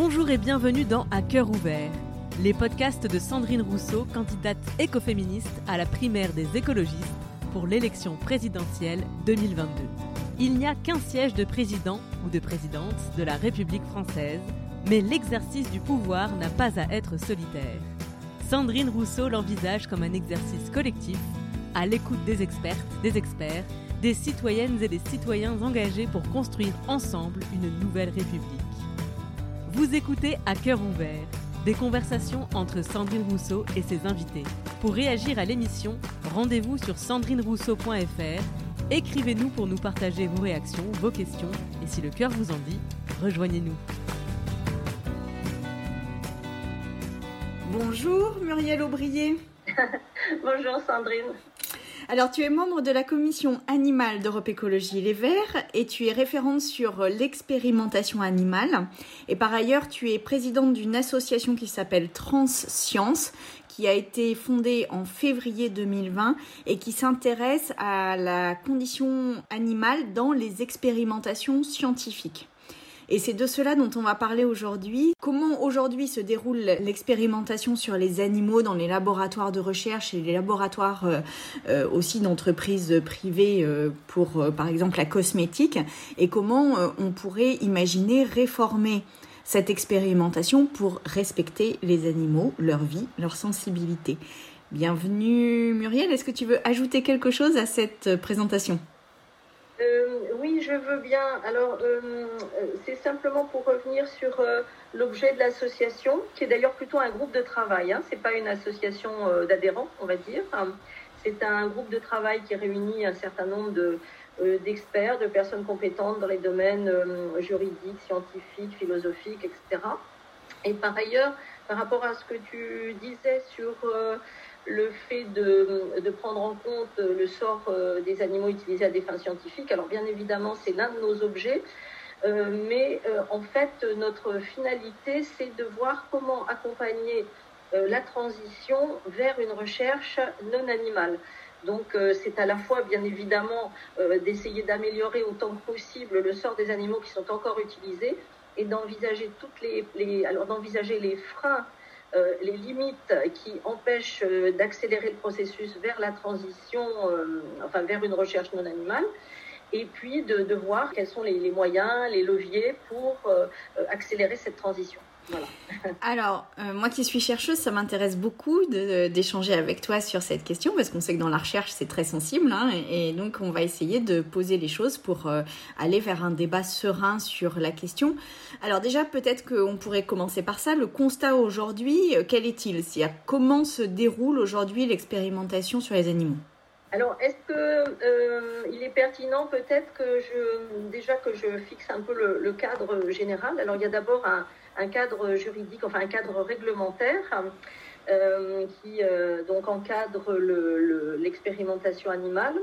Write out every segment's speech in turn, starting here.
Bonjour et bienvenue dans À cœur ouvert, les podcasts de Sandrine Rousseau, candidate écoféministe à la primaire des écologistes pour l'élection présidentielle 2022. Il n'y a qu'un siège de président ou de présidente de la République française, mais l'exercice du pouvoir n'a pas à être solitaire. Sandrine Rousseau l'envisage comme un exercice collectif, à l'écoute des expertes, des experts, des citoyennes et des citoyens engagés pour construire ensemble une nouvelle République. Vous écoutez à cœur ouvert, des conversations entre Sandrine Rousseau et ses invités. Pour réagir à l'émission, rendez-vous sur sandrinerousseau.fr, écrivez-nous pour nous partager vos réactions, vos questions, et si le cœur vous en dit, rejoignez-nous. Bonjour Muriel Aubrier. Bonjour Sandrine. Alors, tu es membre de la commission animale d'Europe Écologie Les Verts et tu es référente sur l'expérimentation animale. Et par ailleurs, tu es présidente d'une association qui s'appelle Transscience, qui a été fondée en février 2020 et qui s'intéresse à la condition animale dans les expérimentations scientifiques. Et c'est de cela dont on va parler aujourd'hui. Comment aujourd'hui se déroule l'expérimentation sur les animaux dans les laboratoires de recherche et les laboratoires euh, euh, aussi d'entreprises privées euh, pour, par exemple, la cosmétique et comment on pourrait imaginer réformer cette expérimentation pour respecter les animaux, leur vie, leur sensibilité. Bienvenue Muriel, est-ce que tu veux ajouter quelque chose à cette présentation? Euh, oui, je veux bien. Alors, euh, c'est simplement pour revenir sur euh, l'objet de l'association, qui est d'ailleurs plutôt un groupe de travail. Hein. Ce n'est pas une association d'adhérents, on va dire. C'est un groupe de travail qui réunit un certain nombre de, d'experts, de personnes compétentes dans les domaines juridiques, scientifiques, philosophiques, etc. Et par ailleurs, par rapport à ce que tu disais sur le fait de, prendre en compte le sort euh, des animaux utilisés à des fins scientifiques. Alors bien évidemment, c'est l'un de nos objets, euh, mais euh, en fait, notre finalité, c'est de voir comment accompagner la transition vers une recherche non animale. Donc c'est à la fois bien évidemment d'essayer d'améliorer autant que possible le sort des animaux qui sont encore utilisés et d'envisager toutes les alors d'envisager les freins les limites qui empêchent euh, d'accélérer le processus vers la transition, euh, enfin vers une recherche non animale, et puis de, voir quels sont les, moyens, les leviers pour accélérer cette transition. Alors, euh, moi qui suis chercheuse, ça m'intéresse beaucoup d'échanger avec toi sur cette question parce qu'on sait que dans la recherche, c'est très sensible. Hein, et, donc, on va essayer de poser les choses pour euh, aller vers un débat serein sur la question. Alors déjà, peut-être qu'on pourrait commencer par ça. Le constat aujourd'hui, euh, quel est-il? Comment se déroule aujourd'hui l'expérimentation sur les animaux? Alors, est-ce que il est pertinent peut-être que je déjà que je fixe un peu le cadre général? Alors, il y a d'abord un, un cadre juridique, enfin un cadre réglementaire euh, qui euh, donc encadre l'expérimentation animale.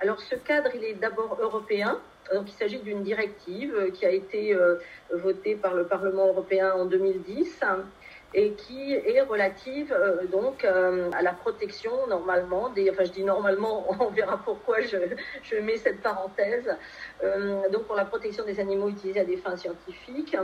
Alors ce cadre, il est d'abord européen. Donc il s'agit d'une directive qui a été euh, votée par le Parlement européen en 2010 et qui est relative donc à la protection normalement des enfin je dis normalement on verra pourquoi je, je mets cette parenthèse donc pour la protection des animaux utilisés à des fins scientifiques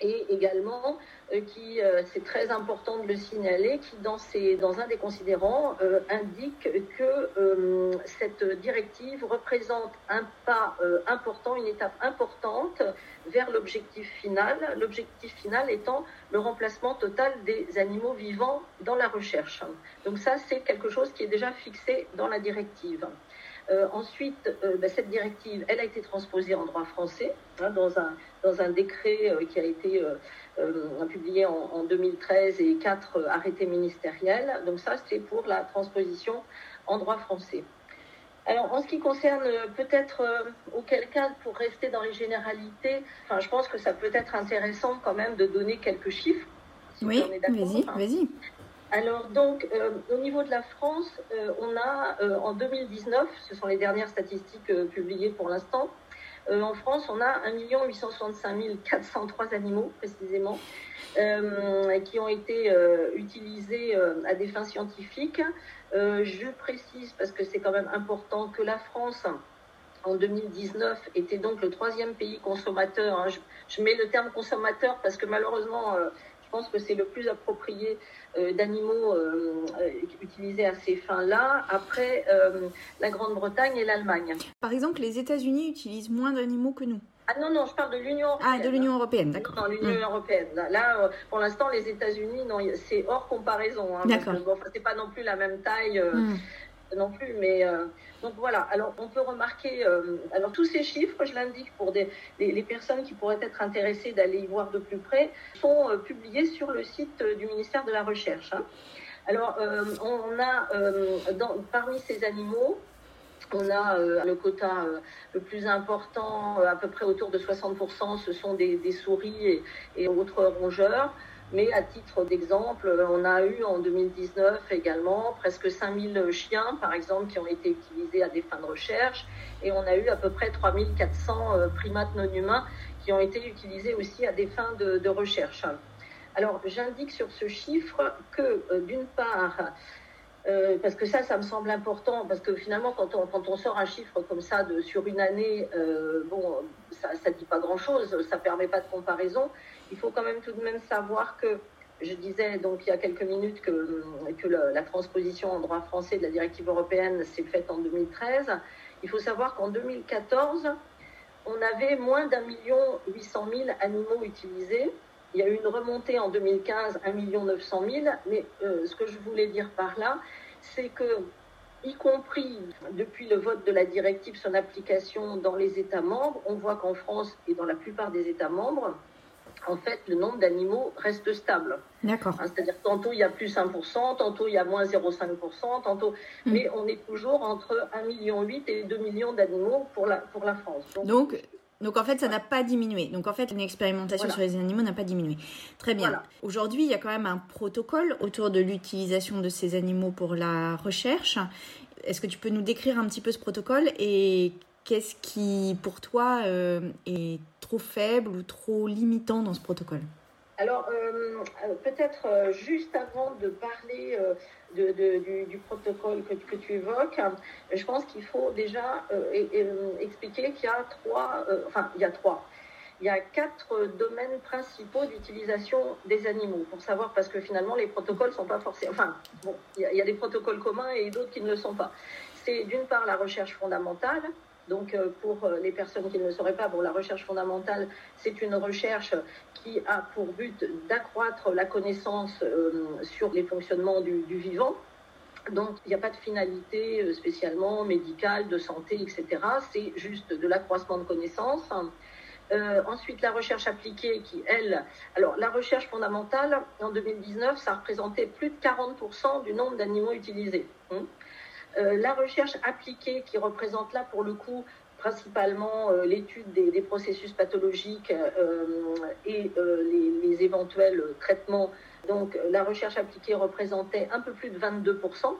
et également euh, qui, euh, c'est très important de le signaler, qui dans, ces, dans un des considérants euh, indique que cette directive représente un pas important, une étape importante vers l'objectif final, l'objectif final étant le remplacement total des animaux vivants dans la recherche. Donc ça, c'est quelque chose qui est déjà fixé dans la directive. Euh, ensuite, euh, bah, cette directive, elle a été transposée en droit français hein, dans, un, dans un décret euh, qui a été publié en, en, 2013 et quatre arrêtés ministériels. Donc ça, c'est pour la transposition en droit français. Alors, en ce qui concerne peut-être auquel cas, pour rester dans les généralités, enfin, je pense que ça peut être intéressant quand même de donner quelques chiffres. oui, vas-y, vas-y. Alors donc, euh, au niveau de la France, euh, on a euh, en 2019, ce sont les dernières statistiques publiées pour l'instant, en France, on a 1 865 403 animaux précisément qui ont été utilisés à des fins scientifiques. je précise, parce que c'est quand même important, que la France en 2019 était donc le troisième pays consommateur. Hein. Je, mets le terme consommateur parce que malheureusement, je pense que c'est le plus approprié euh, d'animaux euh, utilisés à ces fins-là, après la Grande-Bretagne et l'Allemagne. Par exemple, les États-Unis utilisent moins d'animaux que nous. Ah non, non, je parle de l'Union européenne. Ah, de l'Union européenne, d'accord. Non, l'Union hmm. européenne. Là, pour l'instant, les États-Unis, non, c'est hors comparaison. Hein, d'accord. Bon, c'est pas non plus la même taille. Hmm non plus, mais euh, donc voilà. Alors on peut remarquer, euh, alors tous ces chiffres, je l'indique pour des, les, personnes qui pourraient être intéressées d'aller y voir de plus près, sont euh, publiés sur le site du ministère de la Recherche. Hein. Alors on, a parmi ces animaux, on a le quota le plus important, à peu près autour de 60%, ce sont des, souris et autres rongeurs. Mais à titre d'exemple, on a eu en 2019 également presque 5000 chiens, par exemple, qui ont été utilisés à des fins de recherche. Et on a eu à peu près 3400 euh, primates non humains qui ont été utilisés aussi à des fins de, recherche. Alors, j'indique sur ce chiffre que, euh, d'une part, euh, parce que ça, ça me semble important, parce que finalement, quand on, sort un chiffre comme ça sur une année, bon, ça ne dit pas grand-chose, ça ne permet pas de comparaison il faut quand même tout de même savoir que, je disais donc il y a quelques minutes que, la transposition en droit français de la directive européenne s'est faite en 2013. Il faut savoir qu'en 2014, on avait moins d'un million huit cent mille animaux utilisés. Il y a eu une remontée en 2015, 1 million 900 000. Mais euh, ce que je voulais dire par là, c'est que, y compris depuis le vote de la directive, son application dans les États membres, on voit qu'en France et dans la plupart des États membres, en fait, le nombre d'animaux reste stable. D'accord. Hein, c'est-à-dire tantôt il y a plus 1%, tantôt il y a moins 0,5%, tantôt. Hmm. Mais on est toujours entre 1,8 million et 2 millions d'animaux pour la, pour la France. Donc, donc, en fait, ça n'a pas diminué. Donc en fait, une expérimentation sur les animaux n'a pas diminué. Très bien. Aujourd'hui, il y a quand même un protocole autour de l'utilisation de ces animaux pour la recherche. Est-ce que tu peux nous décrire un petit peu ce protocole et Qu'est-ce qui, pour toi, euh, est trop faible ou trop limitant dans ce protocole alors, euh, euh, peut-être juste avant de parler du, protocole que, tu évoques, je pense qu'il faut déjà expliquer qu'il y a trois, enfin, il y a trois. Il y a quatre domaines principaux d'utilisation des animaux, pour savoir, parce que finalement, les protocoles ne sont pas forcément. Enfin, bon, il y a des protocoles communs et d'autres qui ne le sont pas. C'est d'une part la recherche fondamentale, donc, euh, pour euh, les personnes qui ne le sauraient pas, bon, la recherche fondamentale, c'est une recherche qui a pour but d'accroître la connaissance euh, sur les fonctionnements du, vivant. Donc, il n'y a pas de finalité spécialement médicale, de santé, etc. C'est juste de l'accroissement de connaissances. ensuite, la recherche appliquée qui, elle, alors la recherche fondamentale, en 2019, ça représentait plus de 40% du nombre d'animaux utilisés. Hein. Euh, la recherche appliquée qui représente là pour le coup principalement euh, l'étude des, processus pathologiques euh, et les, éventuels traitements. Donc la recherche appliquée représentait un peu plus de 22%.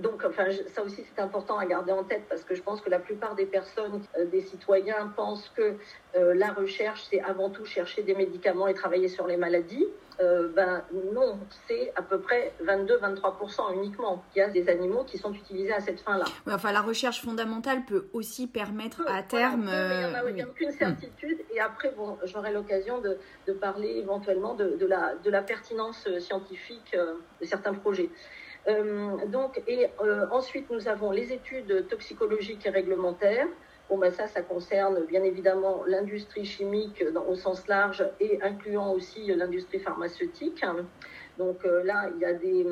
Donc, enfin, ça aussi, c'est important à garder en tête parce que je pense que la plupart des personnes, des citoyens, pensent que la recherche, c'est avant tout chercher des médicaments et travailler sur les maladies. Euh, ben non, c'est à peu près 22-23% uniquement. Il y a des animaux qui sont utilisés à cette fin-là. enfin, la recherche fondamentale peut aussi permettre à terme. il n'y a, aucune certitude. Et après, bon, j'aurai l'occasion de, de, parler éventuellement de, de, la, de la pertinence scientifique euh, de certains projets. Euh, donc, et ensuite, nous avons les études toxicologiques et réglementaires. Bon, ben ça, ça concerne bien évidemment l'industrie chimique au sens large et incluant aussi l'industrie pharmaceutique. Donc euh, là, il y a des,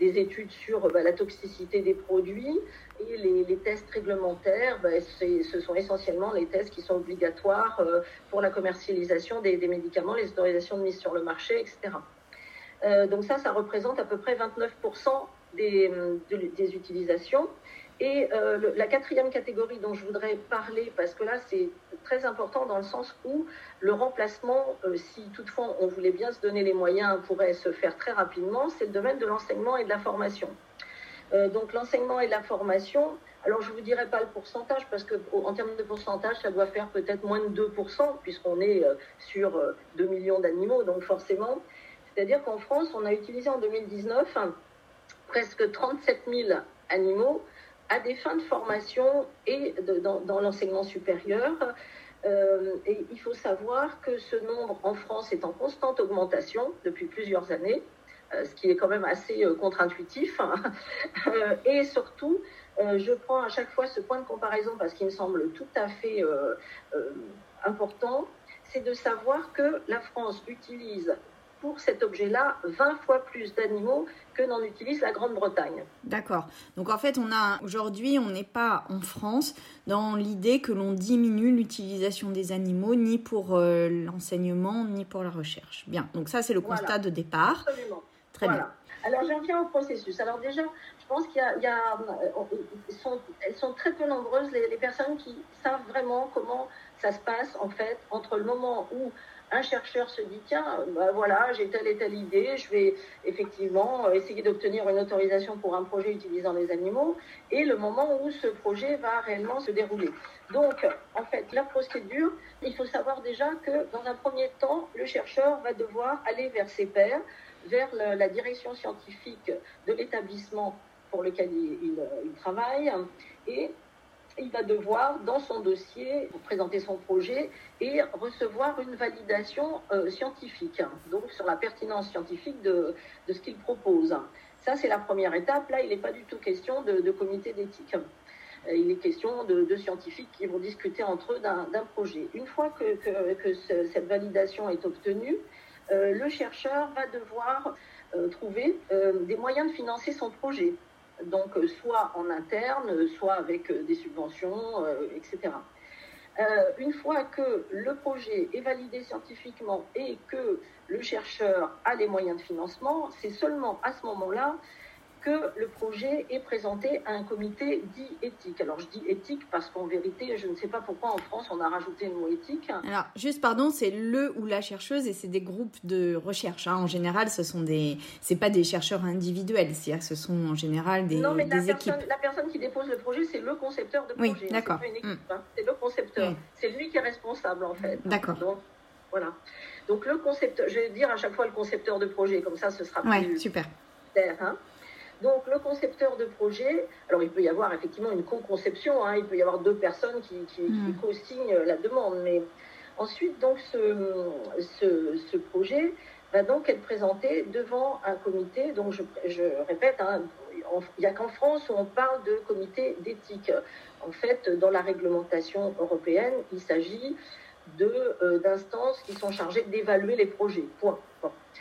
des études sur ben, la toxicité des produits et les, tests réglementaires, ben, ce sont essentiellement les tests qui sont obligatoires euh, pour la commercialisation des, médicaments, les autorisations de mise sur le marché, etc. Euh, donc ça, ça représente à peu près 29% des, des utilisations. Et euh, la quatrième catégorie dont je voudrais parler, parce que là c'est très important dans le sens où le remplacement, euh, si toutefois on voulait bien se donner les moyens, pourrait se faire très rapidement, c'est le domaine de l'enseignement et de la formation. Euh, donc l'enseignement et la formation, alors je ne vous dirai pas le pourcentage parce qu'en termes de pourcentage, ça doit faire peut-être moins de 2% puisqu'on est sur 2 millions d'animaux, donc forcément. C'est-à-dire qu'en France, on a utilisé en 2019 presque 37 000 animaux à des fins de formation et dans, l'enseignement supérieur. et il faut savoir que ce nombre en France est en constante augmentation depuis plusieurs années, ce qui est quand même assez contre-intuitif. et surtout, je prends à chaque fois ce point de comparaison parce qu'il me semble tout à fait important, c'est de savoir que la France utilise pour cet objet-là 20 fois plus d'animaux que n'en utilise la Grande-Bretagne. D'accord. Donc en fait, on a aujourd'hui, on n'est pas en France dans l'idée que l'on diminue l'utilisation des animaux ni pour euh, l'enseignement ni pour la recherche. Bien. Donc ça, c'est le constat de départ. Absolument. Très bien. Alors j'en viens au processus. Alors déjà, je pense qu'il y, a, euh, sont, elles sont très peu nombreuses les, les personnes qui savent vraiment comment ça se passe en fait entre le moment où un chercheur se dit tiens, bah voilà, j'ai telle et telle idée, je vais effectivement essayer d'obtenir une autorisation pour un projet utilisant les animaux, et le moment où ce projet va réellement se dérouler. Donc, en fait, la procédure, il faut savoir déjà que dans un premier temps, le chercheur va devoir aller vers ses pairs, vers la direction scientifique de l'établissement pour lequel il, il travaille, et il va devoir, dans son dossier, présenter son projet et recevoir une validation euh, scientifique, donc sur la pertinence scientifique de, ce qu'il propose. Ça, c'est la première étape. Là, il n'est pas du tout question de, comité d'éthique. Euh, il est question de, scientifiques qui vont discuter entre eux d'un projet. Une fois que, cette validation est obtenue, euh, le chercheur va devoir trouver des moyens de financer son projet donc euh, soit en interne, soit avec euh, des subventions, euh, etc. une fois que le projet est validé scientifiquement et que le chercheur a les moyens de financement, c'est seulement à ce moment-là que le projet est présenté à un comité dit éthique. Alors je dis éthique parce qu'en vérité, je ne sais pas pourquoi en France on a rajouté le mot éthique. Alors juste pardon, c'est le ou la chercheuse et c'est des groupes de recherche. Hein. En général, ce sont des, c'est pas des chercheurs individuels, c'est-à-dire ce sont en général des, non, mais la équipes. Personne, la personne qui dépose le projet, c'est le concepteur de projet. Oui, d'accord. C'est mm. hein. le concepteur. C'est lui qui est responsable en fait. D'accord. Donc voilà. Donc le concepteur, je vais dire à chaque fois le concepteur de projet, comme ça ce sera plus ouais, super. clair. Hein donc le concepteur de projet, alors il peut y avoir effectivement une co-conception, hein, il peut y avoir deux personnes qui, qui, mm. co-signent la demande, mais ensuite donc ce, ce, ce, projet va donc être présenté devant un comité. Donc je, je répète, hein, il n'y a qu'en France où on parle de comité d'éthique. En fait, dans la réglementation européenne, il s'agit euh, d'instances qui sont chargées d'évaluer les projets. Point.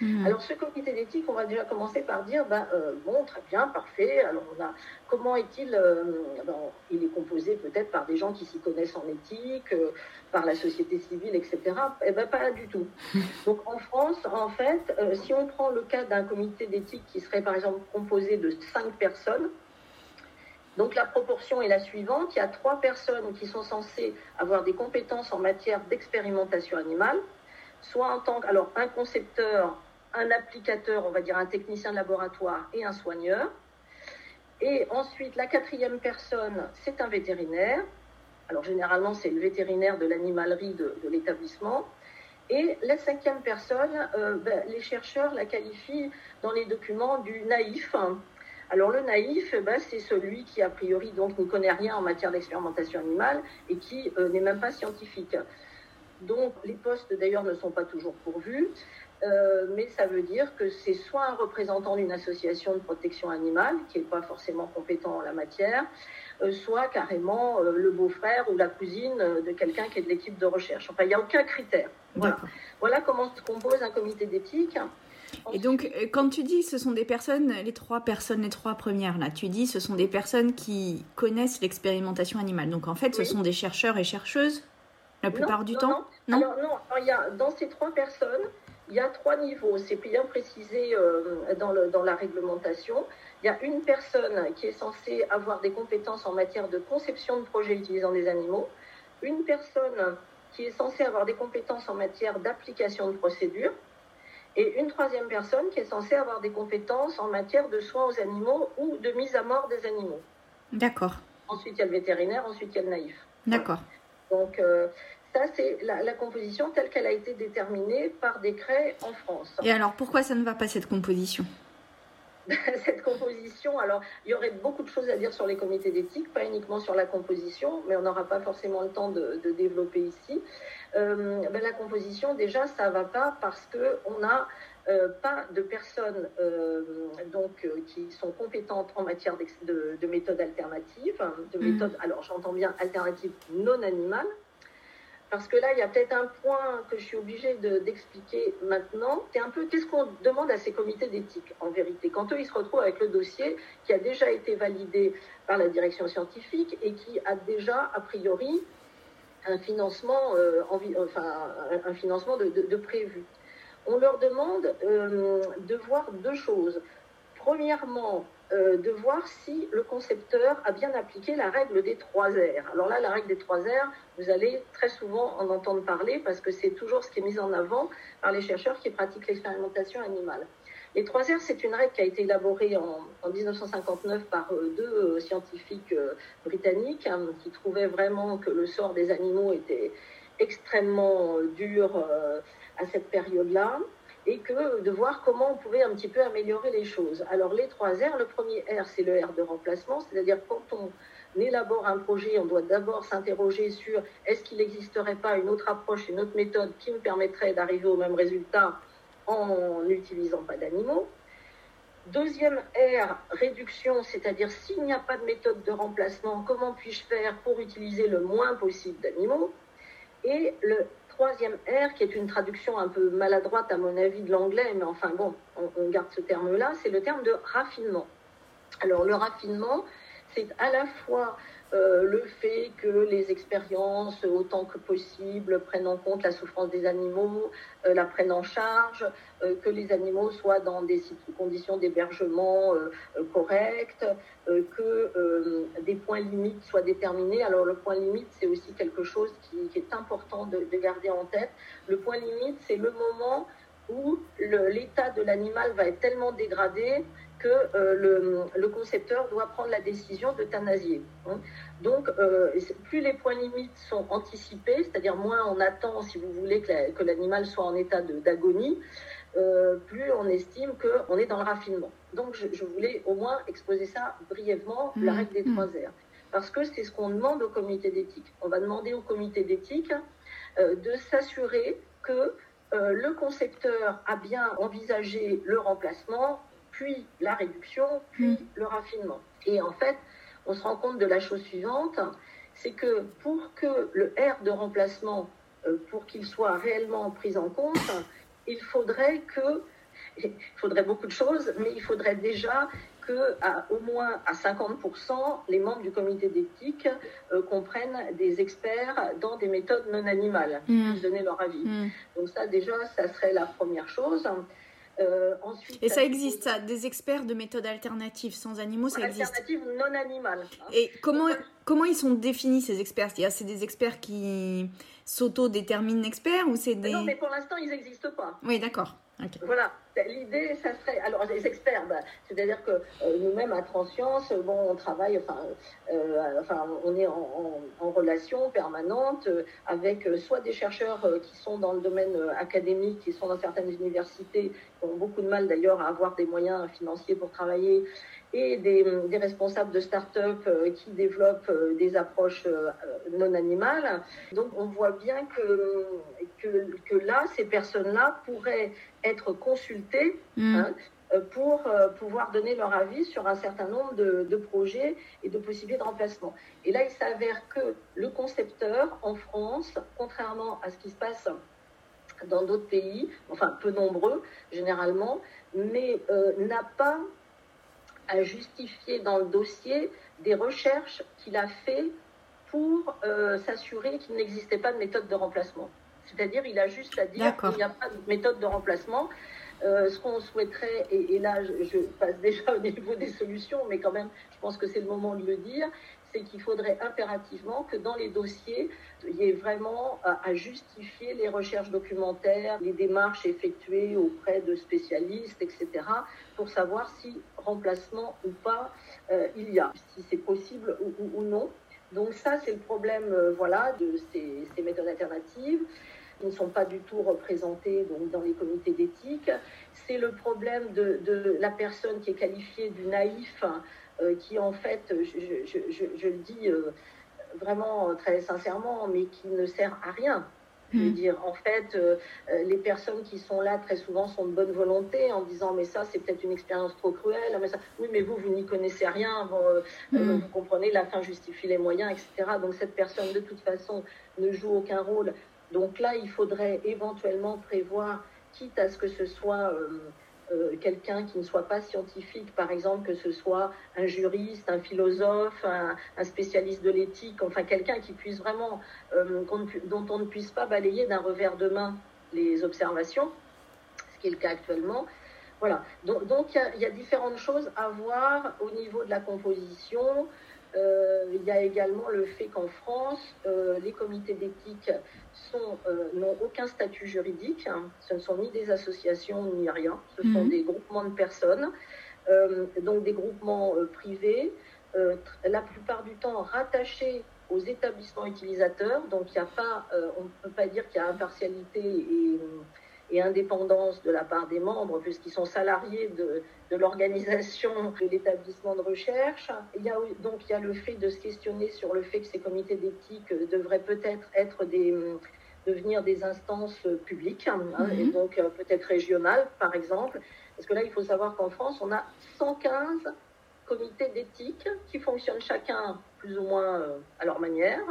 Mmh. Alors ce comité d'éthique, on va déjà commencer par dire, ben, euh, bon, très bien, parfait. Alors on a, comment est-il euh, ben, Il est composé peut-être par des gens qui s'y connaissent en éthique, euh, par la société civile, etc. Eh ben pas du tout. Donc en France, en fait, si on prend le cas d'un comité d'éthique qui serait par exemple composé de cinq personnes, donc la proportion est la suivante. Il y a trois personnes qui sont censées avoir des compétences en matière d'expérimentation animale, soit en tant que, alors un concepteur, un applicateur, on va dire un technicien de laboratoire et un soigneur. Et ensuite, la quatrième personne, c'est un vétérinaire. Alors généralement, c'est le vétérinaire de l'animalerie de, l'établissement. Et la cinquième personne, euh, ben, les chercheurs la qualifient dans les documents du naïf, alors le naïf, ben, c'est celui qui a priori donc ne connaît rien en matière d'expérimentation animale et qui euh, n'est même pas scientifique. Donc les postes d'ailleurs ne sont pas toujours pourvus, euh, mais ça veut dire que c'est soit un représentant d'une association de protection animale qui n'est pas forcément compétent en la matière, euh, soit carrément euh, le beau-frère ou la cousine euh, de quelqu'un qui est de l'équipe de recherche. Enfin, il n'y a aucun critère. Voilà. voilà comment se compose un comité d'éthique. Et donc, quand tu dis ce sont des personnes, les trois personnes, les trois premières, là, tu dis ce sont des personnes qui connaissent l'expérimentation animale. Donc, en fait, ce sont des chercheurs et chercheuses la plupart non, du non, temps Non, Alors, non. Alors, il y a, dans ces trois personnes, il y a trois niveaux. C'est bien précisé euh, dans, le, dans la réglementation. Il y a une personne qui est censée avoir des compétences en matière de conception de projets utilisant des animaux, une personne qui est censée avoir des compétences en matière d'application de procédures, et une troisième personne qui est censée avoir des compétences en matière de soins aux animaux ou de mise à mort des animaux. D'accord. Ensuite, il y a le vétérinaire, ensuite, il y a le naïf. D'accord. Donc, euh, ça, c'est la, la, composition telle qu'elle a été déterminée par décret en France. Et alors, pourquoi ça ne va pas cette composition cette composition, alors il y aurait beaucoup de choses à dire sur les comités d'éthique, pas uniquement sur la composition, mais on n'aura pas forcément le temps de, développer ici. Euh, ben, la composition, déjà, ça va pas parce qu'on n'a euh, pas de personnes euh, donc, qui sont compétentes en matière de, de, méthodes alternatives, de mmh. méthodes, alors j'entends bien alternatives non animales, parce que là, il y a peut-être un point que je suis obligée d'expliquer maintenant. C'est un peu qu'est-ce qu'on demande à ces comités d'éthique, en vérité? Quand eux, ils se retrouvent avec le dossier qui a déjà été validé par la direction scientifique et qui a déjà, a priori, un financement, euh, enfin, un financement de, prévu. On leur demande euh, de voir deux choses. Premièrement, euh, de voir si le concepteur a bien appliqué la règle des trois R. Alors là, la règle des trois R, vous allez très souvent en entendre parler parce que c'est toujours ce qui est mis en avant par les chercheurs qui pratiquent l'expérimentation animale. Les trois R, c'est une règle qui a été élaborée en, 1959 par euh, deux euh, scientifiques britanniques hein, qui trouvaient vraiment que le sort des animaux était extrêmement dur à cette période-là et que de voir comment on pouvait un petit peu améliorer les choses. Alors les trois R, le premier R, c'est le R de remplacement, c'est-à-dire quand on élabore un projet, on doit d'abord s'interroger sur est-ce qu'il n'existerait pas une autre approche, une autre méthode qui me permettrait d'arriver au même résultat en n'utilisant pas d'animaux. Deuxième R, réduction, c'est-à-dire s'il n'y a pas de méthode de remplacement, comment puis-je faire pour utiliser le moins possible d'animaux Et le troisième R, qui est une traduction un peu maladroite à mon avis de l'anglais, mais enfin bon, on, garde ce terme-là, c'est le terme de raffinement. Alors le raffinement, c'est à la fois euh, le fait que les expériences, autant que possible, prennent en compte la souffrance des animaux, euh, la prennent en charge, euh, que les animaux soient dans des conditions d'hébergement correctes, que des points limites soient déterminés. Alors le point limite, c'est aussi quelque chose qui, est important de, de, garder en tête. Le point limite, c'est le moment où l'état de l'animal va être tellement dégradé que euh, le, concepteur doit prendre la décision d'euthanasier. Hein. Donc, euh, plus les points limites sont anticipés, c'est-à-dire moins on attend, si vous voulez, que l'animal soit en état d'agonie, euh, plus on estime qu'on est dans le raffinement. Donc, je, voulais au moins exposer ça brièvement, la mmh. règle des trois R. Parce que c'est ce qu'on demande au comité d'éthique. On va demander au comité d'éthique de s'assurer que le concepteur a bien envisagé le remplacement puis la réduction, puis mm. le raffinement. Et en fait, on se rend compte de la chose suivante, c'est que pour que le R de remplacement, euh, pour qu'il soit réellement pris en compte, il faudrait que, il faudrait beaucoup de choses, mais il faudrait déjà que à, au moins à 50%, les membres du comité d'éthique euh, comprennent des experts dans des méthodes non animales, qui mm. puissent donner leur avis. Mm. Donc ça déjà, ça serait la première chose. Euh, ensuite, et ça existe, ça, des experts de méthodes alternatives sans animaux, ça existe. Alternatives non animales. Hein. Et comment, comment ils sont définis ces experts? C'est des experts qui s'auto-déterminent experts ou c'est des... Non, mais pour l'instant, ils n'existent pas. Oui, d'accord. Voilà, l'idée, ça serait. Alors, les experts, bah, c'est-à-dire que euh, nous-mêmes à Transscience, bon, on travaille, enfin, euh, enfin on est en, relation permanente euh, avec soit des chercheurs qui sont dans le domaine académique, qui sont dans certaines universités, qui ont beaucoup de mal d'ailleurs à avoir des moyens financiers pour travailler, et des, des responsables de start-up qui développent des approches non animales. Donc, on voit bien que, que, que là, ces personnes-là pourraient être consultés mm. hein, euh, pour euh, pouvoir donner leur avis sur un certain nombre de, projets et de possibilités de remplacement. Et là, il s'avère que le concepteur en France, contrairement à ce qui se passe dans d'autres pays, enfin peu nombreux généralement, mais euh, n'a pas à justifier dans le dossier des recherches qu'il a fait pour s'assurer qu'il n'existait pas de méthode de remplacement. C'est-à-dire, il a juste à dire qu'il n'y a pas de méthode de remplacement. Euh, ce qu'on souhaiterait, et, là je, passe déjà au niveau des solutions, mais quand même je pense que c'est le moment de le dire, c'est qu'il faudrait impérativement que dans les dossiers, il y ait vraiment à, justifier les recherches documentaires, les démarches effectuées auprès de spécialistes, etc., pour savoir si remplacement ou pas euh, il y a, si c'est possible ou, non. Donc ça, c'est le problème euh, voilà, de ces méthodes alternatives. Qui ne sont pas du tout représentés donc, dans les comités d'éthique. C'est le problème de, de, la personne qui est qualifiée du naïf, euh, qui en fait, je, je, je, je le dis euh, vraiment très sincèrement, mais qui ne sert à rien. Je veux hmm. dire, en fait, euh, euh, les personnes qui sont là très souvent sont de bonne volonté en disant mais ça c'est peut-être une expérience trop cruelle, mais ça, oui mais vous vous n'y connaissez rien, euh, vous comprenez la fin justifie les moyens, etc. Donc cette personne de toute façon ne joue aucun rôle. Donc là il faudrait éventuellement prévoir, quitte à ce que ce soit euh, quelqu'un qui ne soit pas scientifique, par exemple, que ce soit un juriste, un philosophe, un, spécialiste de l'éthique, enfin quelqu'un qui puisse vraiment, euh, dont on ne puisse pas balayer d'un revers de main les observations, ce qui est le cas actuellement. Voilà, donc il y, a différentes choses à voir au niveau de la composition, euh, il y a également le fait qu'en France, euh, les comités d'éthique euh, n'ont aucun statut juridique. Hein. Ce ne sont ni des associations ni rien. Ce sont mhm. des groupements de personnes, donc des groupements privés, la plupart du temps rattachés aux établissements utilisateurs. Donc il a pas, on ne peut pas dire qu'il y a impartialité et et indépendance de la part des membres, puisqu'ils sont salariés de, de l'organisation de l'établissement de recherche. Il y a, donc il y a le fait de se questionner sur le fait que ces comités d'éthique devraient peut-être être des devenir des instances publiques, hein, mhm. et donc euh, peut-être régionales, par exemple. Parce que là, il faut savoir qu'en France, on a 115 comités d'éthique qui fonctionnent chacun plus ou moins euh, à leur manière,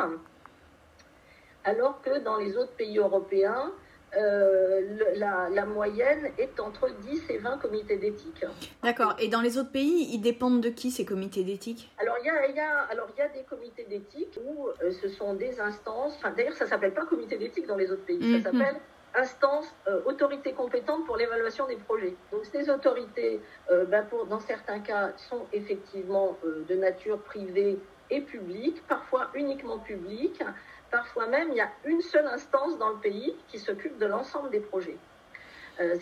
alors que dans les autres pays européens, euh, la, moyenne est entre 10 et 20 comités d'éthique. D'accord. Et dans les autres pays, ils dépendent de qui ces comités d'éthique? Alors il y a, y a, alors il y a des comités d'éthique où euh, ce sont des instances. Enfin, d'ailleurs, ça s'appelle pas comité d'éthique dans les autres pays. Ça mhm. s'appelle instance euh, autorité compétente pour l'évaluation des projets. Donc ces autorités, ben, pour, dans certains cas, sont effectivement de nature privée et publique, parfois uniquement publique. Parfois même, il y a une seule instance dans le pays qui s'occupe de l'ensemble des projets. Euh,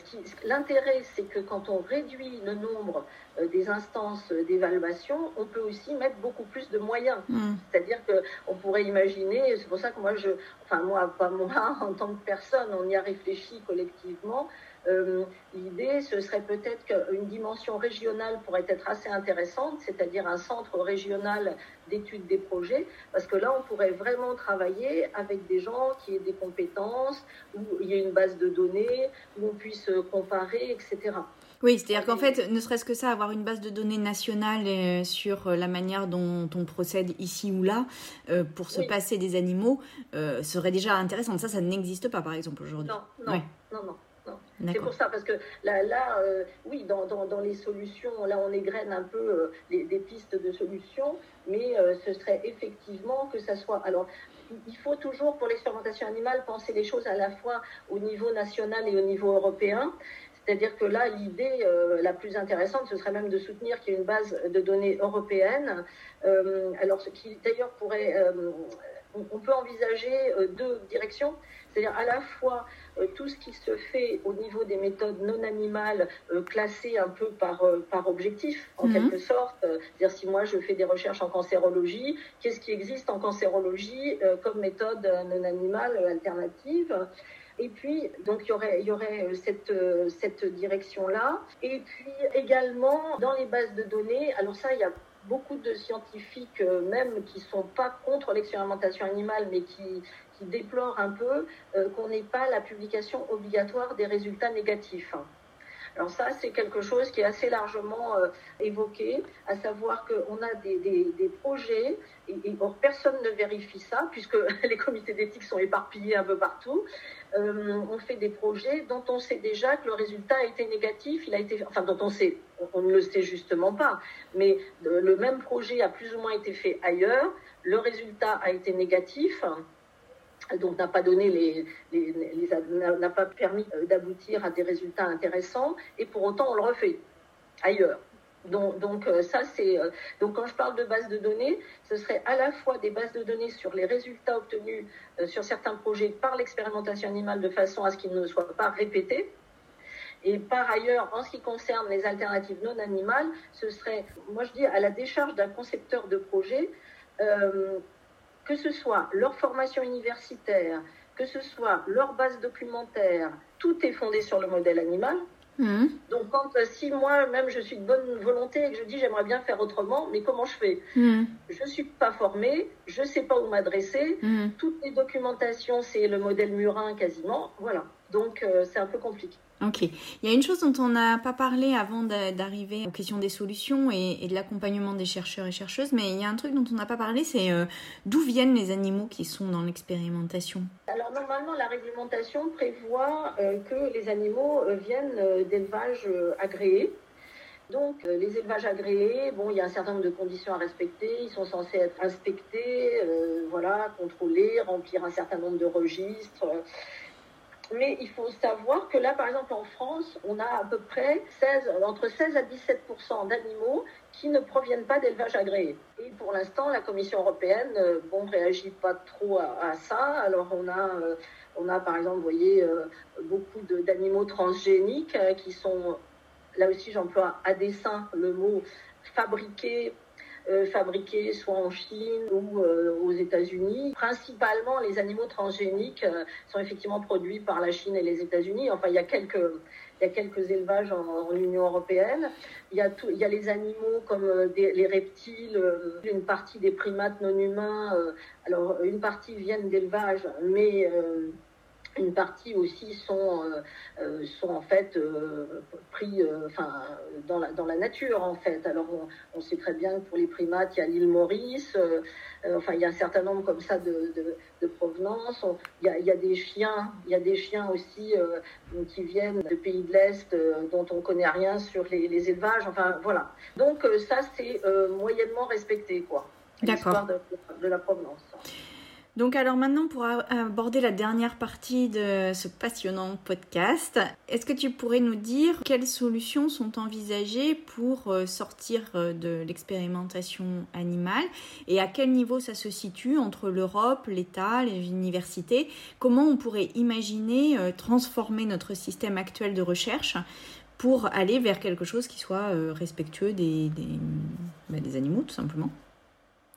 L'intérêt, c'est que quand on réduit le nombre euh, des instances d'évaluation, on peut aussi mettre beaucoup plus de moyens. Mm. C'est-à-dire qu'on pourrait imaginer, c'est pour ça que moi, je, enfin moi, pas moi en tant que personne, on y a réfléchi collectivement, euh, l'idée, ce serait peut-être qu'une dimension régionale pourrait être assez intéressante, c'est-à-dire un centre régional d'études des projets, parce que là, on pourrait vraiment travailler avec des gens qui aient des compétences, où il y ait une base de données, où on puisse comparer, etc. Oui, c'est-à-dire qu'en fait, ne serait-ce que ça, avoir une base de données nationale euh, sur la manière dont on procède ici ou là euh, pour se passer des animaux serait déjà intéressant. Ça, ça n'existe pas, par exemple, aujourd'hui. Non, non, non, non. C'est pour ça, parce que là, là euh, oui, dans, dans, dans, les solutions, là, on égrène un peu euh, des pistes de solutions, mais euh, ce serait effectivement que ça soit. Alors, il faut toujours, pour l'expérimentation animale, penser les choses à la fois au niveau national et au niveau européen. C'est-à-dire que là, l'idée la plus intéressante, ce serait même de soutenir qu'il y ait une base de données européenne. alors, ce qui d'ailleurs pourrait, on, peut envisager deux directions, c'est-à-dire à la fois tout ce qui se fait au niveau des méthodes non animales euh, classées un peu par, euh, par objectif, en mhm. quelque sorte. C'est-à-dire si moi je fais des recherches en cancérologie, qu'est-ce qui existe en cancérologie comme méthode non animale alternative? Et puis, donc, il y aurait, il y aurait cette, cette direction-là. Et puis, également, dans les bases de données, alors ça, il y a beaucoup de scientifiques, même qui ne sont pas contre l'expérimentation animale, mais qui, déplore un peu euh, qu'on n'ait pas la publication obligatoire des résultats négatifs. Alors ça, c'est quelque chose qui est assez largement euh, évoqué, à savoir qu'on a des, des, projets, et, or personne ne vérifie ça, puisque les comités d'éthique sont éparpillés un peu partout. Euh, on fait des projets dont on sait déjà que le résultat a été négatif, il a été, enfin dont on sait, on ne le sait justement pas, mais le même projet a plus ou moins été fait ailleurs, le résultat a été négatif donc n'a pas donné les, n'a pas permis euh, d'aboutir à des résultats intéressants et pour autant on le refait ailleurs. Donc, donc euh, ça c'est euh, donc quand je parle de bases de données, ce serait à la fois des bases de données sur les résultats obtenus sur certains projets par l'expérimentation animale de façon à ce qu'ils ne soient pas répétés. Et par ailleurs, en ce qui concerne les alternatives non animales, ce serait, moi je dis, à la décharge d'un concepteur de projet que ce soit leur formation universitaire, que ce soit leur base documentaire, tout est fondé sur le modèle animal. Mmh. Donc, quand, euh, si moi-même je suis de bonne volonté et que je dis j'aimerais bien faire autrement, mais comment je fais? Mmh. Je ne suis pas formée, je ne sais pas où m'adresser. Mmh. Toutes les documentations, c'est le modèle murin quasiment. Voilà. Donc, euh, c'est un peu compliqué. Ok. Il y a une chose dont on n'a pas parlé avant d'arriver aux questions des solutions et, de l'accompagnement des chercheurs et chercheuses, mais il y a un truc dont on n'a pas parlé, c'est euh, d'où viennent les animaux qui sont dans l'expérimentation? Alors normalement, la réglementation prévoit euh, que les animaux euh, viennent d'élevages agréés. Donc, les élevages agréés, bon, il y a un certain nombre de conditions à respecter. Ils sont censés être inspectés, voilà, contrôlés, remplir un certain nombre de registres. Mais il faut savoir que là, par exemple, en France, on a à peu près 16, entre 16 à 17% d'animaux qui ne proviennent pas d'élevage agréé. Et pour l'instant, la Commission européenne euh, bon, réagit pas trop à, ça. Alors on a, euh, on a par exemple, vous voyez, euh, beaucoup d'animaux transgéniques qui sont, là aussi j'emploie à dessein le mot fabriqués fabriqués soit en Chine ou euh, aux États-Unis. Principalement, les animaux transgéniques euh, sont effectivement produits par la Chine et les États-Unis. Enfin, il y a quelques il y a quelques élevages en, Union européenne. Il y a, tout, il y a les animaux comme les reptiles, une partie des primates non humains. alors, une partie viennent d'élevage, mais une partie aussi sont, euh, euh, sont en fait euh, pris enfin, dans, la, dans la nature en fait. Alors on, sait très bien que pour les primates, il y a l'île Maurice, enfin il y a un certain nombre comme ça de, de, provenance. il, y a, il, y a, des chiens, il y a des chiens aussi qui viennent de pays de l'Est dont on connaît rien sur les, les élevages. Enfin voilà. Donc ça c'est moyennement respecté quoi. L'histoire de, de la provenance. Donc alors maintenant pour aborder la dernière partie de ce passionnant podcast, est-ce que tu pourrais nous dire quelles solutions sont envisagées pour euh, sortir euh, de l'expérimentation animale et à quel niveau ça se situe entre l'Europe, l'État, les universités? Comment on pourrait imaginer euh, transformer notre système actuel de recherche pour aller vers quelque chose qui soit respectueux des, bah, des animaux tout simplement?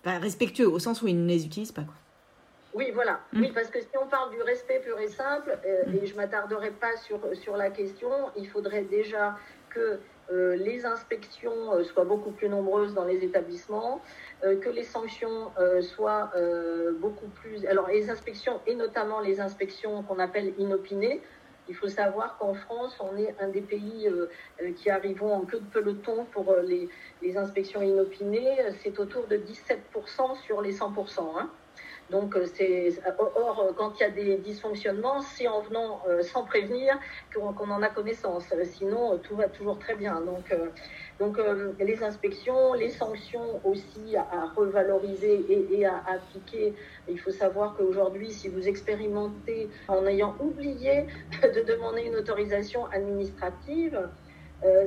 Respectueux au sens où ils ne les utilisent pas quoi. Oui, voilà. Mm. Oui, parce que si on parle du respect pur et simple, euh, mm. et je m'attarderai pas sur, sur la question, il faudrait déjà que euh, les inspections euh, soient beaucoup plus nombreuses dans les établissements, que les sanctions soient beaucoup plus... Alors, les inspections, et notamment les inspections qu'on appelle inopinées, il faut savoir qu'en France, on est un des pays qui arrivons en queue de peloton pour les, les inspections inopinées. C'est autour de 17% sur les 100%. Hein. Donc, euh, c'est or euh, quand il y a des dysfonctionnements, c'est en venant euh, sans prévenir qu'on en a connaissance. Sinon, tout va toujours très bien. Donc, donc les inspections, les sanctions aussi à, revaloriser et, et, à, appliquer. Il faut savoir qu'aujourd'hui, si vous expérimentez en ayant oublié de demander une autorisation administrative,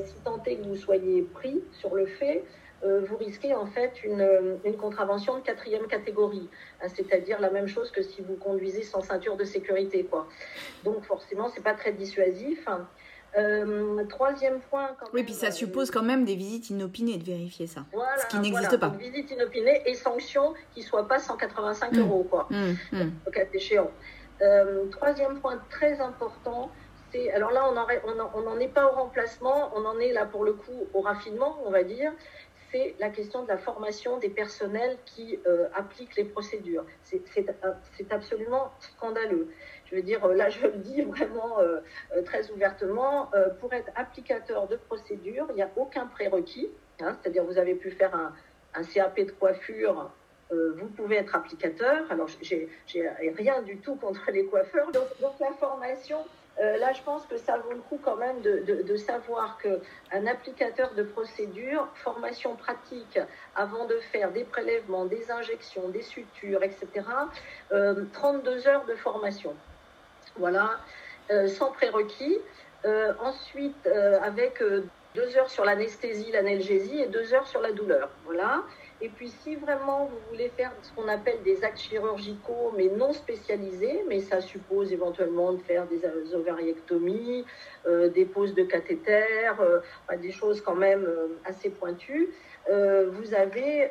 si tant est que vous soyez pris sur le fait, vous risquez en fait une, euh, une contravention de quatrième catégorie, hein, c'est-à-dire la même chose que si vous conduisez sans ceinture de sécurité. Quoi. Donc forcément, c'est pas très dissuasif. Euh, troisième point. Quand oui, puis ça suppose quand même des visites inopinées de vérifier ça, ce qui n'existe pas. Une visite inopinée et sanctions qui ne soient pas 185 mmh. euros, quoi, mmh, mmh. au cas échéant. troisième point très important, c'est alors là on n'en est pas au remplacement, on en est là pour le coup au raffinement, on va dire c'est la question de la formation des personnels qui euh, appliquent les procédures. C'est absolument scandaleux. Je veux dire, là, je le dis vraiment euh, euh, très ouvertement, pour être applicateur de procédures, il n'y a aucun prérequis. Hein, c'est-à-dire, vous avez pu faire un, CAP de coiffure, vous pouvez être applicateur. Alors, j'ai rien du tout contre les coiffeurs. Donc la formation, euh, là, je pense que ça vaut le coup quand même de, savoir qu'un applicateur de procédure, formation pratique avant de faire des prélèvements, des injections, des sutures, etc., 32 euh, heures de formation. Voilà, euh, sans prérequis. ensuite, avec deux heures sur l'anesthésie, l'analgésie et deux heures sur la douleur. Voilà. Et puis, si vraiment vous voulez faire ce qu'on appelle des actes chirurgicaux, mais non spécialisés, mais ça suppose éventuellement de faire des ovariectomies, euh, des poses de cathéter, euh, des choses quand même euh, assez pointues, vous avez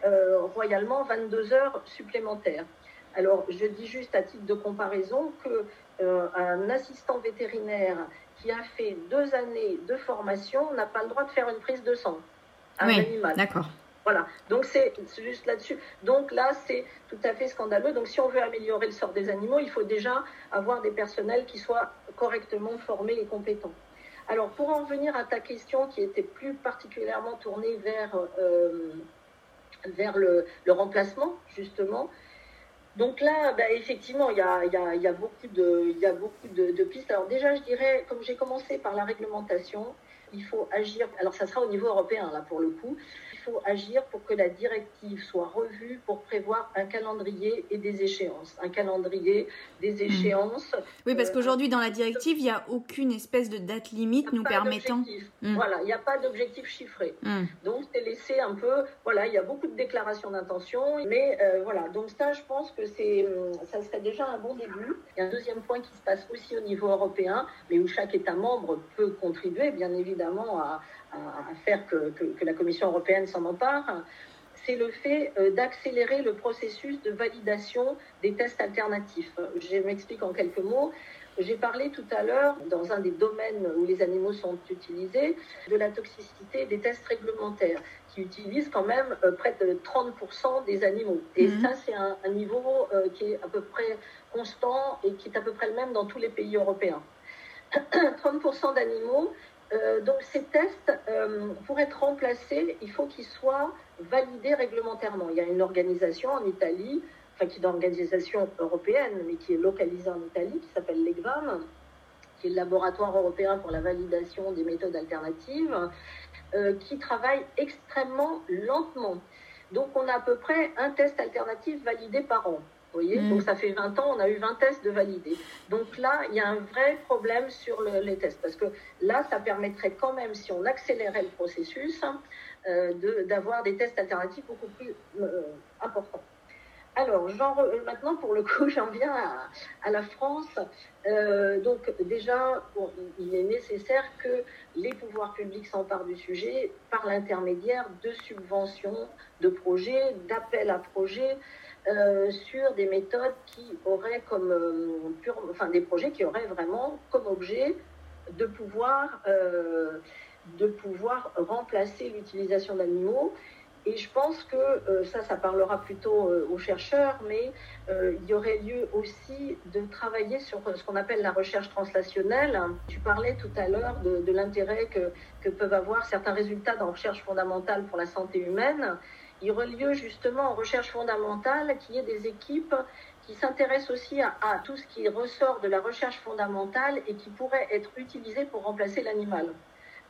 royalement 22 heures supplémentaires. Alors, je dis juste à titre de comparaison que un assistant vétérinaire qui a fait deux années de formation n'a pas le droit de faire une prise de sang à un animal. D'accord. Voilà, donc c'est juste là-dessus. Donc là, c'est tout à fait scandaleux. Donc si on veut améliorer le sort des animaux, il faut déjà avoir des personnels qui soient correctement formés et compétents. Alors pour en revenir à ta question qui était plus particulièrement tournée vers, euh, vers le, remplacement, justement, donc là, bah, effectivement, il y a, beaucoup, de, y a beaucoup de, pistes. Alors déjà, je dirais, comme j'ai commencé par la réglementation, il faut agir. Alors ça sera au niveau européen, là, pour le coup faut agir pour que la directive soit revue pour prévoir un calendrier et des échéances. Un calendrier, des hmm. échéances. Oui, parce euh, qu'aujourd'hui, dans la directive, il n'y a aucune espèce de date limite nous permettant. Hmm. Voilà, il n'y a pas d'objectif chiffré. Hmm. Donc, c'est laissé un peu. Voilà, il y a beaucoup de déclarations d'intention. Mais euh, voilà, donc ça, je pense que c'est, ça serait déjà un bon début. Il y a un deuxième point qui se passe aussi au niveau européen, mais où chaque État membre peut contribuer, bien évidemment, à à, faire que, la Commission européenne s'en empare, c'est le fait euh, d'accélérer le processus de validation des tests alternatifs. Je m'explique en quelques mots. J'ai parlé tout à l'heure, dans un des domaines où les animaux sont utilisés, de la toxicité des tests réglementaires, qui utilisent quand même euh, près de 30% des animaux. Et mhm. ça, c'est un, niveau euh, qui est à peu près constant et qui est à peu près le même dans tous les pays européens. 30% d'animaux euh, donc ces tests, euh, pour être remplacés, il faut qu'ils soient validés réglementairement. Il y a une organisation en Italie, enfin qui est une organisation européenne, mais qui est localisée en Italie, qui s'appelle l'EGVAM, qui est le laboratoire européen pour la validation des méthodes alternatives, euh, qui travaille extrêmement lentement. Donc on a à peu près un test alternatif validé par an. Mm. Donc ça fait 20 ans, on a eu 20 tests de validés. Donc là, il y a un vrai problème sur les tests, parce que là, ça permettrait quand même, si on accélérait le processus, euh, d'avoir des tests alternatifs beaucoup plus euh, importants. Alors, genre, euh, maintenant, pour le coup, j'en viens à, la France. donc, déjà, il est nécessaire que les pouvoirs publics s'emparent du sujet par l'intermédiaire de subventions, de projets, d'appels à projets. Euh, sur des méthodes qui auraient comme euh, enfin des projets qui auraient vraiment comme objet de pouvoir euh, de pouvoir remplacer l'utilisation d'animaux. Et je pense que ça, ça parlera plutôt aux chercheurs, mais il y aurait lieu aussi de travailler sur ce qu'on appelle la recherche translationnelle. Tu parlais tout à l'heure de, l'intérêt que, que peuvent avoir certains résultats dans recherche fondamentale pour la santé humaine il y aurait lieu justement en recherche fondamentale qu'il y ait des équipes qui s'intéressent aussi à, tout ce qui ressort de la recherche fondamentale et qui pourrait être utilisé pour remplacer l'animal.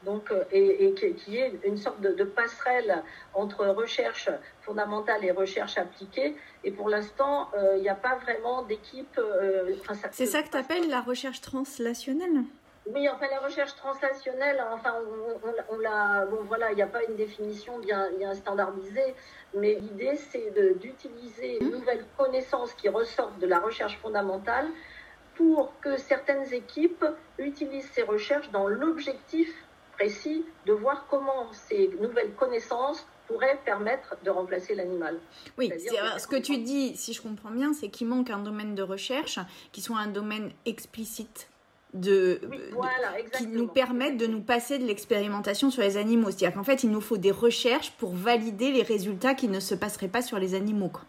Donc, euh, et, et qu'il y ait une sorte de, passerelle entre recherche fondamentale et recherche appliquée. Et pour l'instant, euh, il n'y a pas vraiment d'équipe. Euh, C'est ça que tu appelles la recherche translationnelle? Oui, enfin la recherche translationnelle, enfin on, l'a, bon voilà, il n'y a pas une définition bien, bien standardisée, mais l'idée c'est d'utiliser une nouvelles connaissances qui ressortent de la recherche fondamentale pour que certaines équipes utilisent ces recherches dans l'objectif précis de voir comment ces nouvelles connaissances pourraient permettre de remplacer l'animal. Oui, ce que tu dis, si je comprends bien, c'est qu'il manque un domaine de recherche qui soit un domaine explicite de, qui nous permettent de nous passer de l'expérimentation sur les animaux. C'est-à-dire qu'en fait, il nous faut des recherches pour valider les résultats qui ne se passeraient pas sur les animaux. Quoi.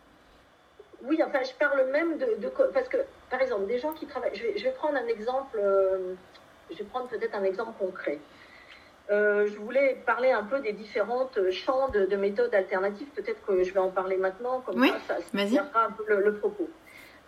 Oui, enfin, je parle même de, Parce que, par exemple, des gens qui travaillent... Je vais, je vais prendre un exemple... Euh, je vais prendre peut-être un exemple concret. Euh, je voulais parler un peu des différentes champs de, méthodes alternatives. Peut-être que je vais en parler maintenant, comme ça, ça, ça un peu le propos.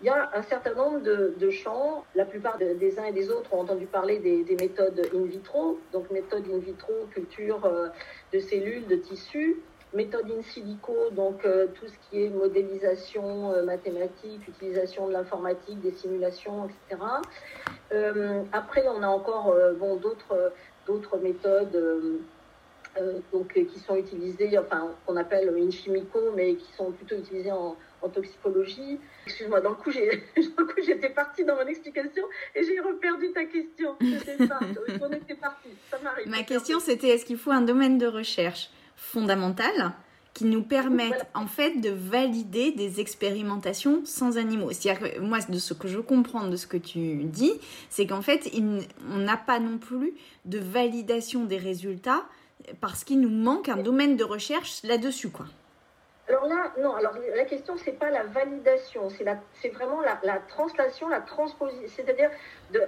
Il y a un certain nombre de, champs. La plupart des uns et des autres ont entendu parler des, méthodes in vitro, donc méthode in vitro, culture euh, de cellules, de tissus, méthode in silico, donc euh, tout ce qui est modélisation euh, mathématique, utilisation de l'informatique, des simulations, etc. après, on a encore bon, d'autres, d'autres méthodes. donc, qui sont utilisées, enfin, qu'on appelle in chimico, mais qui sont plutôt utilisées en, en toxicologie. Excuse-moi, dans le coup, j'étais partie dans mon explication et j'ai reperdu ta question. Ça. On était parti, ça m'arrive. Ma question, c'était est-ce qu'il faut un domaine de recherche fondamental qui nous permettent en fait de valider des expérimentations sans animaux? C'est-à-dire que moi, de ce que je comprends de ce que tu dis, c'est qu'en fait, on n'a pas non plus de validation des résultats parce qu'il nous manque un domaine de recherche là-dessus, quoi. Alors là, non, alors la question, c'est pas la validation, c'est vraiment la, la, translation, la transposition, c'est-à-dire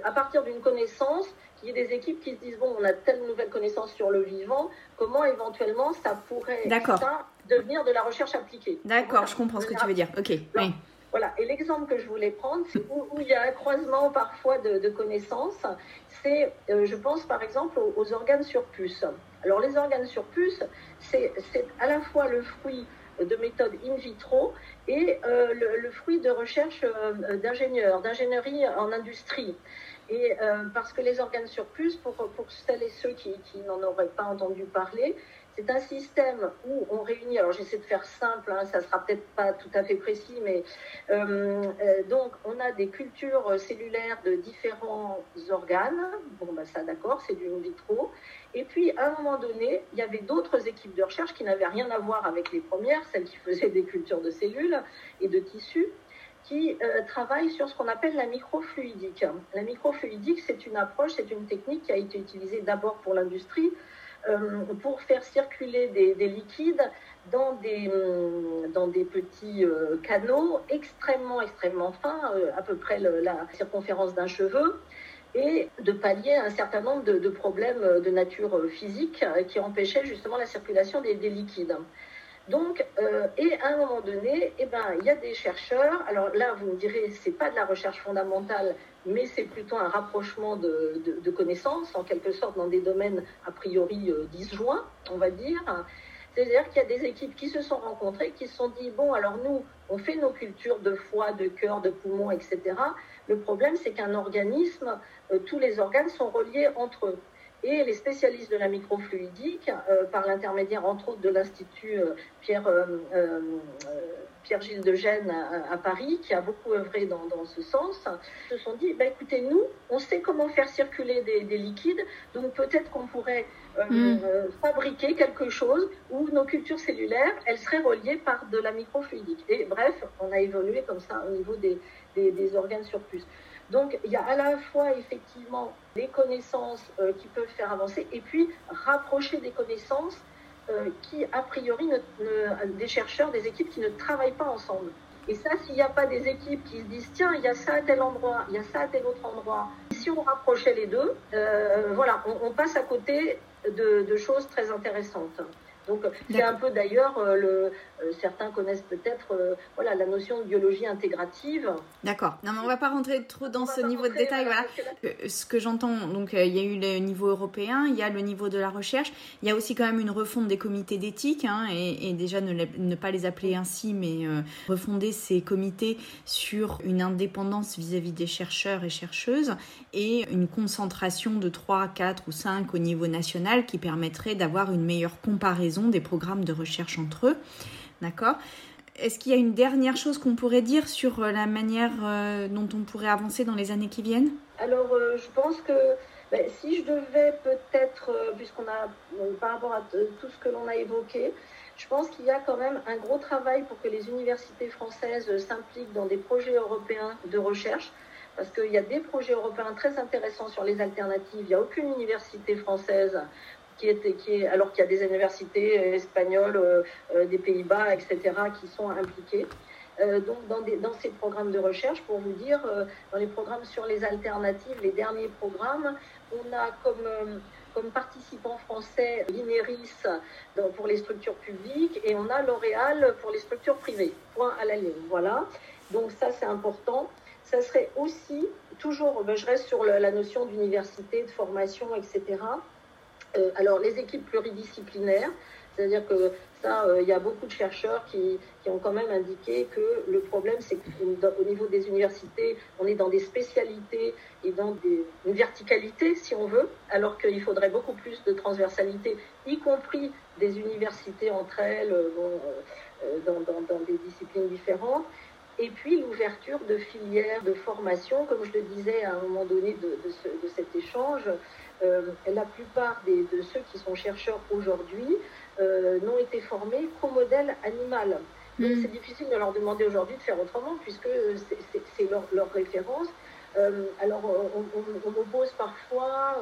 à partir d'une connaissance, qu'il y ait des équipes qui se disent, bon, on a telle nouvelle connaissance sur le vivant, comment éventuellement ça pourrait ça, devenir de la recherche appliquée. D'accord, je comprends ce que tu veux dire. Ok, oui. Voilà, et l'exemple que je voulais prendre, c'est où, il y a un croisement parfois de, connaissances, c'est, euh, je pense par exemple aux, organes sur puce. Alors les organes sur puce, c'est à la fois le fruit de méthodes in vitro et euh, le, fruit de recherche euh, d'ingénieurs, d'ingénierie en industrie. Et euh, parce que les organes sur puce, pour, pour celles et ceux qui n'en auraient pas entendu parler, c'est un système où on réunit, alors j'essaie de faire simple, hein, ça sera peut-être pas tout à fait précis, mais donc on a des cultures cellulaires de différents organes. Bon, bah ça d'accord, c'est du in vitro. Et puis, à un moment donné, il y avait d'autres équipes de recherche qui n'avaient rien à voir avec les premières, celles qui faisaient des cultures de cellules et de tissus, qui euh, travaillent sur ce qu'on appelle la microfluidique. La microfluidique, c'est une approche, c'est une technique qui a été utilisée d'abord pour l'industrie, euh, pour faire circuler des, liquides dans des, dans des petits euh, canaux extrêmement, extrêmement fins, à peu près la circonférence d'un cheveu et de pallier un certain nombre de, problèmes de nature physique qui empêchaient justement la circulation des, liquides. Donc, euh, et à un moment donné, eh ben, il y a des chercheurs. Alors là, vous me direz, c'est pas de la recherche fondamentale, mais c'est plutôt un rapprochement de, connaissances, en quelque sorte, dans des domaines a priori euh, disjoints, on va dire. C'est-à-dire qu'il y a des équipes qui se sont rencontrées, qui se sont dit bon, alors nous, on fait nos cultures de foie, de cœur, de poumon, etc. Le problème, c'est qu'un organisme, euh, tous les organes sont reliés entre eux. Et les spécialistes de la microfluidique, euh, par l'intermédiaire entre autres de l'Institut euh, Pierre, Pierre-Gilles de Gênes à, Paris, qui a beaucoup œuvré dans, ce sens, se sont dit, bah, écoutez, nous, on sait comment faire circuler des, liquides, donc peut-être qu'on pourrait mm. fabriquer quelque chose où nos cultures cellulaires, elles seraient reliées par de la microfluidique. Et bref, on a évolué comme ça au niveau des, des, organes sur puce. Donc il y a à la fois effectivement des connaissances euh, qui peuvent faire avancer et puis rapprocher des connaissances euh, qui a priori des chercheurs, des équipes qui ne travaillent pas ensemble. Et ça, s'il n'y a pas des équipes qui se disent tiens, il y a ça à tel endroit, il y a ça à tel autre endroit, si on rapprochait les deux, euh, voilà, on, passe à côté de choses très intéressantes. Donc c'est un peu d'ailleurs, euh, euh, certains connaissent peut-être euh, voilà, la notion de biologie intégrative. D'accord. Non mais on va pas rentrer trop dans ce niveau de détail. Voilà. Ce que j'entends, donc il y a eu le niveau européen, il y a le niveau de la recherche, il y a aussi quand même une refonte des comités d'éthique hein, et, déjà ne, ne, pas les appeler ainsi, mais refonder ces comités sur une indépendance vis-à-vis -vis des chercheurs et chercheuses et une concentration de 3, 4 ou 5 au niveau national qui permettrait d'avoir une meilleure comparaison des programmes de recherche entre eux. D'accord? Est-ce qu'il y a une dernière chose qu'on pourrait dire sur euh, la manière euh, dont on pourrait avancer dans les années qui viennent? Alors, euh, je pense que ben, si je devais peut-être, puisqu'on a, par rapport à tout ce que l'on a évoqué, je pense qu'il y a quand même un gros travail pour que les universités françaises s'impliquent dans des projets européens de recherche parce qu'il y a des projets européens très intéressants sur les alternatives. Il n'y a aucune université française alors qu'il y a des universités espagnoles, euh, euh, des Pays-Bas, etc., qui sont impliquées. Euh, donc dans, ces programmes de recherche, pour vous dire, dans les programmes sur les alternatives, les derniers programmes, on a comme, comme participants français l'INERIS pour les structures publiques et on a L'Oréal pour les structures privées. Point à la ligne. Voilà. Donc ça, c'est important. Ça serait aussi, toujours, ben, je reste sur la notion d'université, de formation, etc. Euh, alors, les équipes pluridisciplinaires, c'est-à-dire que ça, euh, il y a beaucoup de chercheurs qui, ont quand même indiqué que le problème, c'est qu'au niveau des universités, on est dans des spécialités et dans une verticalité, si on veut, alors qu'il faudrait beaucoup plus de transversalité, y compris des universités entre elles, euh, dans, des disciplines différentes. Et puis l'ouverture de filières de formation, comme je le disais à un moment donné de, de, cet échange, la plupart des, de ceux qui sont chercheurs aujourd'hui euh, n'ont été formés qu'au modèle animal. Donc mm. c'est difficile de leur demander aujourd'hui de faire autrement puisque c'est leur, leur, référence. Euh, alors on, on, on, oppose parfois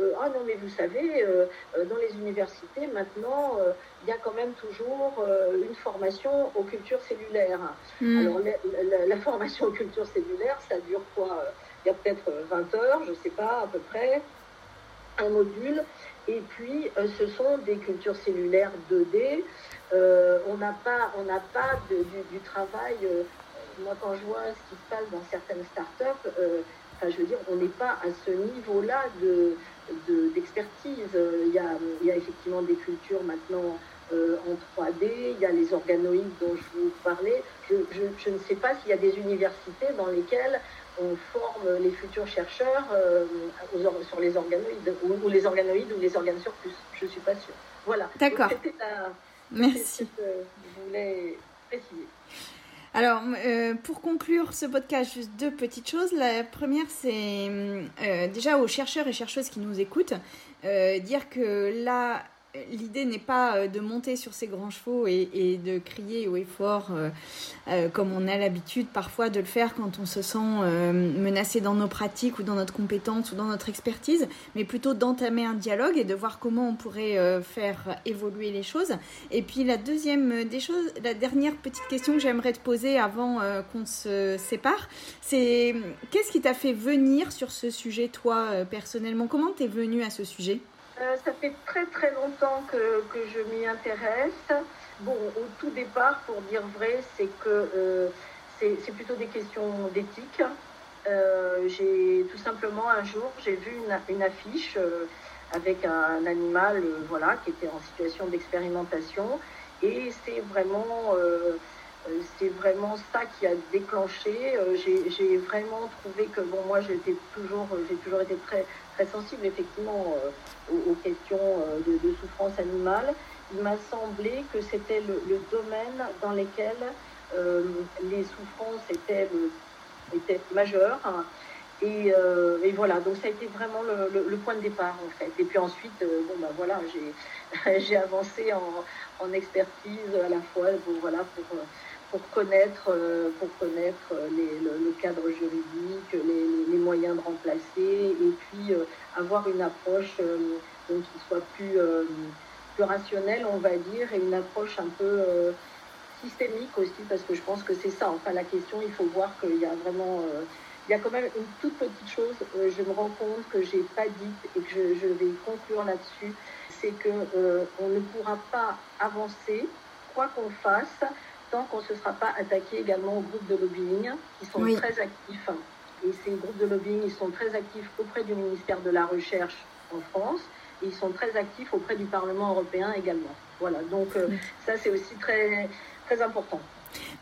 euh, ah non, mais vous savez, euh, euh, dans les universités, maintenant, il y a quand même toujours une formation aux cultures cellulaires. Hmm. Alors, la, formation aux cultures cellulaires, ça dure quoi? Il y a peut-être 20 heures, je ne sais pas, à peu près, un module. Et puis, ce sont des cultures cellulaires 2D. on n'a pas, on pas du, travail. moi, quand je vois ce qui se passe dans certaines startups, enfin, je veux dire, on n'est pas à ce niveau-là de, d'expertise. il, y a, il y a effectivement des cultures maintenant euh, en 3D, il y a les organoïdes dont je vous parlais. Je, je, ne sais pas s'il y a des universités dans lesquelles on forme les futurs chercheurs euh, sur les organoïdes, ou, les organoïdes ou les organes surplus. Je ne suis pas sûre. Voilà. D'accord. Merci. Ce que je voulais préciser. Alors, euh, pour conclure ce podcast, juste deux petites choses. La première, c'est euh, déjà aux chercheurs et chercheuses qui nous écoutent, euh, dire que là, l'idée n'est pas euh, de monter sur ces grands chevaux et, de crier haut et fort euh, euh, comme on a l'habitude parfois de le faire quand on se sent menacé dans nos pratiques ou dans notre compétence ou dans notre expertise, mais plutôt d'entamer un dialogue et de voir comment on pourrait faire évoluer les choses. Et puis la deuxième des choses, la dernière petite question que j'aimerais te poser avant qu'on se sépare, c'est qu'est-ce qui t'a fait venir sur ce sujet toi personnellement? Comment t'es venu à ce sujet? Euh, ça fait très très longtemps que, que je m'y intéresse. Bon, au tout départ, pour dire vrai, c'est que euh, c'est plutôt des questions d'éthique. Euh, j'ai tout simplement un jour, j'ai vu une, affiche avec un animal voilà, qui était en situation d'expérimentation. Et c'est vraiment, c'est vraiment ça qui a déclenché. j'ai vraiment trouvé que, bon, moi, j'ai toujours, j'ai toujours été très très sensible effectivement euh, aux, questions euh, de, souffrance animale, il m'a semblé que c'était le, domaine dans lequel euh, les souffrances étaient, étaient majeures. Et, voilà, donc ça a été vraiment le, point de départ en fait. Et puis ensuite, bon ben voilà, j'ai avancé en, en, expertise à la fois, bon, voilà, pour pour connaître, euh, pour connaître euh, le, cadre juridique, les, moyens de remplacer et puis euh, avoir une approche qui soit plus, plus rationnelle, on va dire, et une approche un peu systémique aussi, parce que je pense que c'est ça. Enfin, la question, il faut voir qu'il y a vraiment. il y a quand même une toute petite chose, je me rends compte que j'ai pas dit et que je, vais conclure là-dessus, c'est que on ne pourra pas avancer, quoi qu'on fasse, qu'on ne se sera pas attaqué également aux groupes de lobbying qui sont très actifs. Et ces groupes de lobbying, ils sont très actifs auprès du ministère de la Recherche en France et ils sont très actifs auprès du Parlement européen également. Voilà, donc euh, ça c'est aussi très, très important.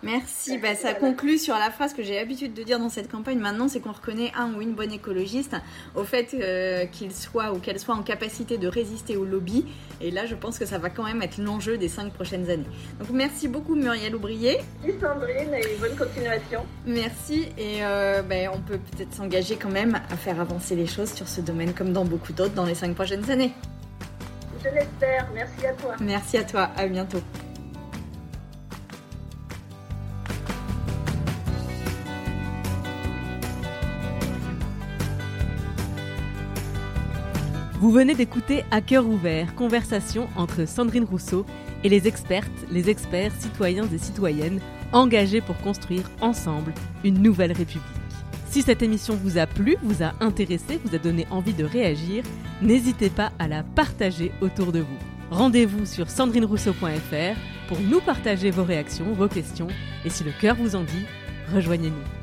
Merci. Bah, ça conclut sur la phrase que j'ai l'habitude de dire dans cette campagne maintenant, c'est qu'on reconnaît un ou une bonne écologiste au fait euh, qu'il soit ou qu'elle soit en capacité de résister au lobby. Et là, je pense que ça va quand même être l'enjeu des cinq prochaines années. Donc merci beaucoup Muriel Oubrier. Merci Sandrine et bonne continuation. Merci et euh, bah, on peut peut-être s'engager quand même à faire avancer les choses sur ce domaine comme dans beaucoup d'autres dans les cinq prochaines années. Je l'espère. Merci à toi. Merci à toi. À bientôt. Vous venez d'écouter À cœur ouvert, conversation entre Sandrine Rousseau et les expertes, les experts, citoyens et citoyennes engagés pour construire ensemble une nouvelle République. Si cette émission vous a plu, vous a intéressé, vous a donné envie de réagir, n'hésitez pas à la partager autour de vous. Rendez-vous sur sandrinerousseau.fr pour nous partager vos réactions, vos questions et si le cœur vous en dit, rejoignez-nous.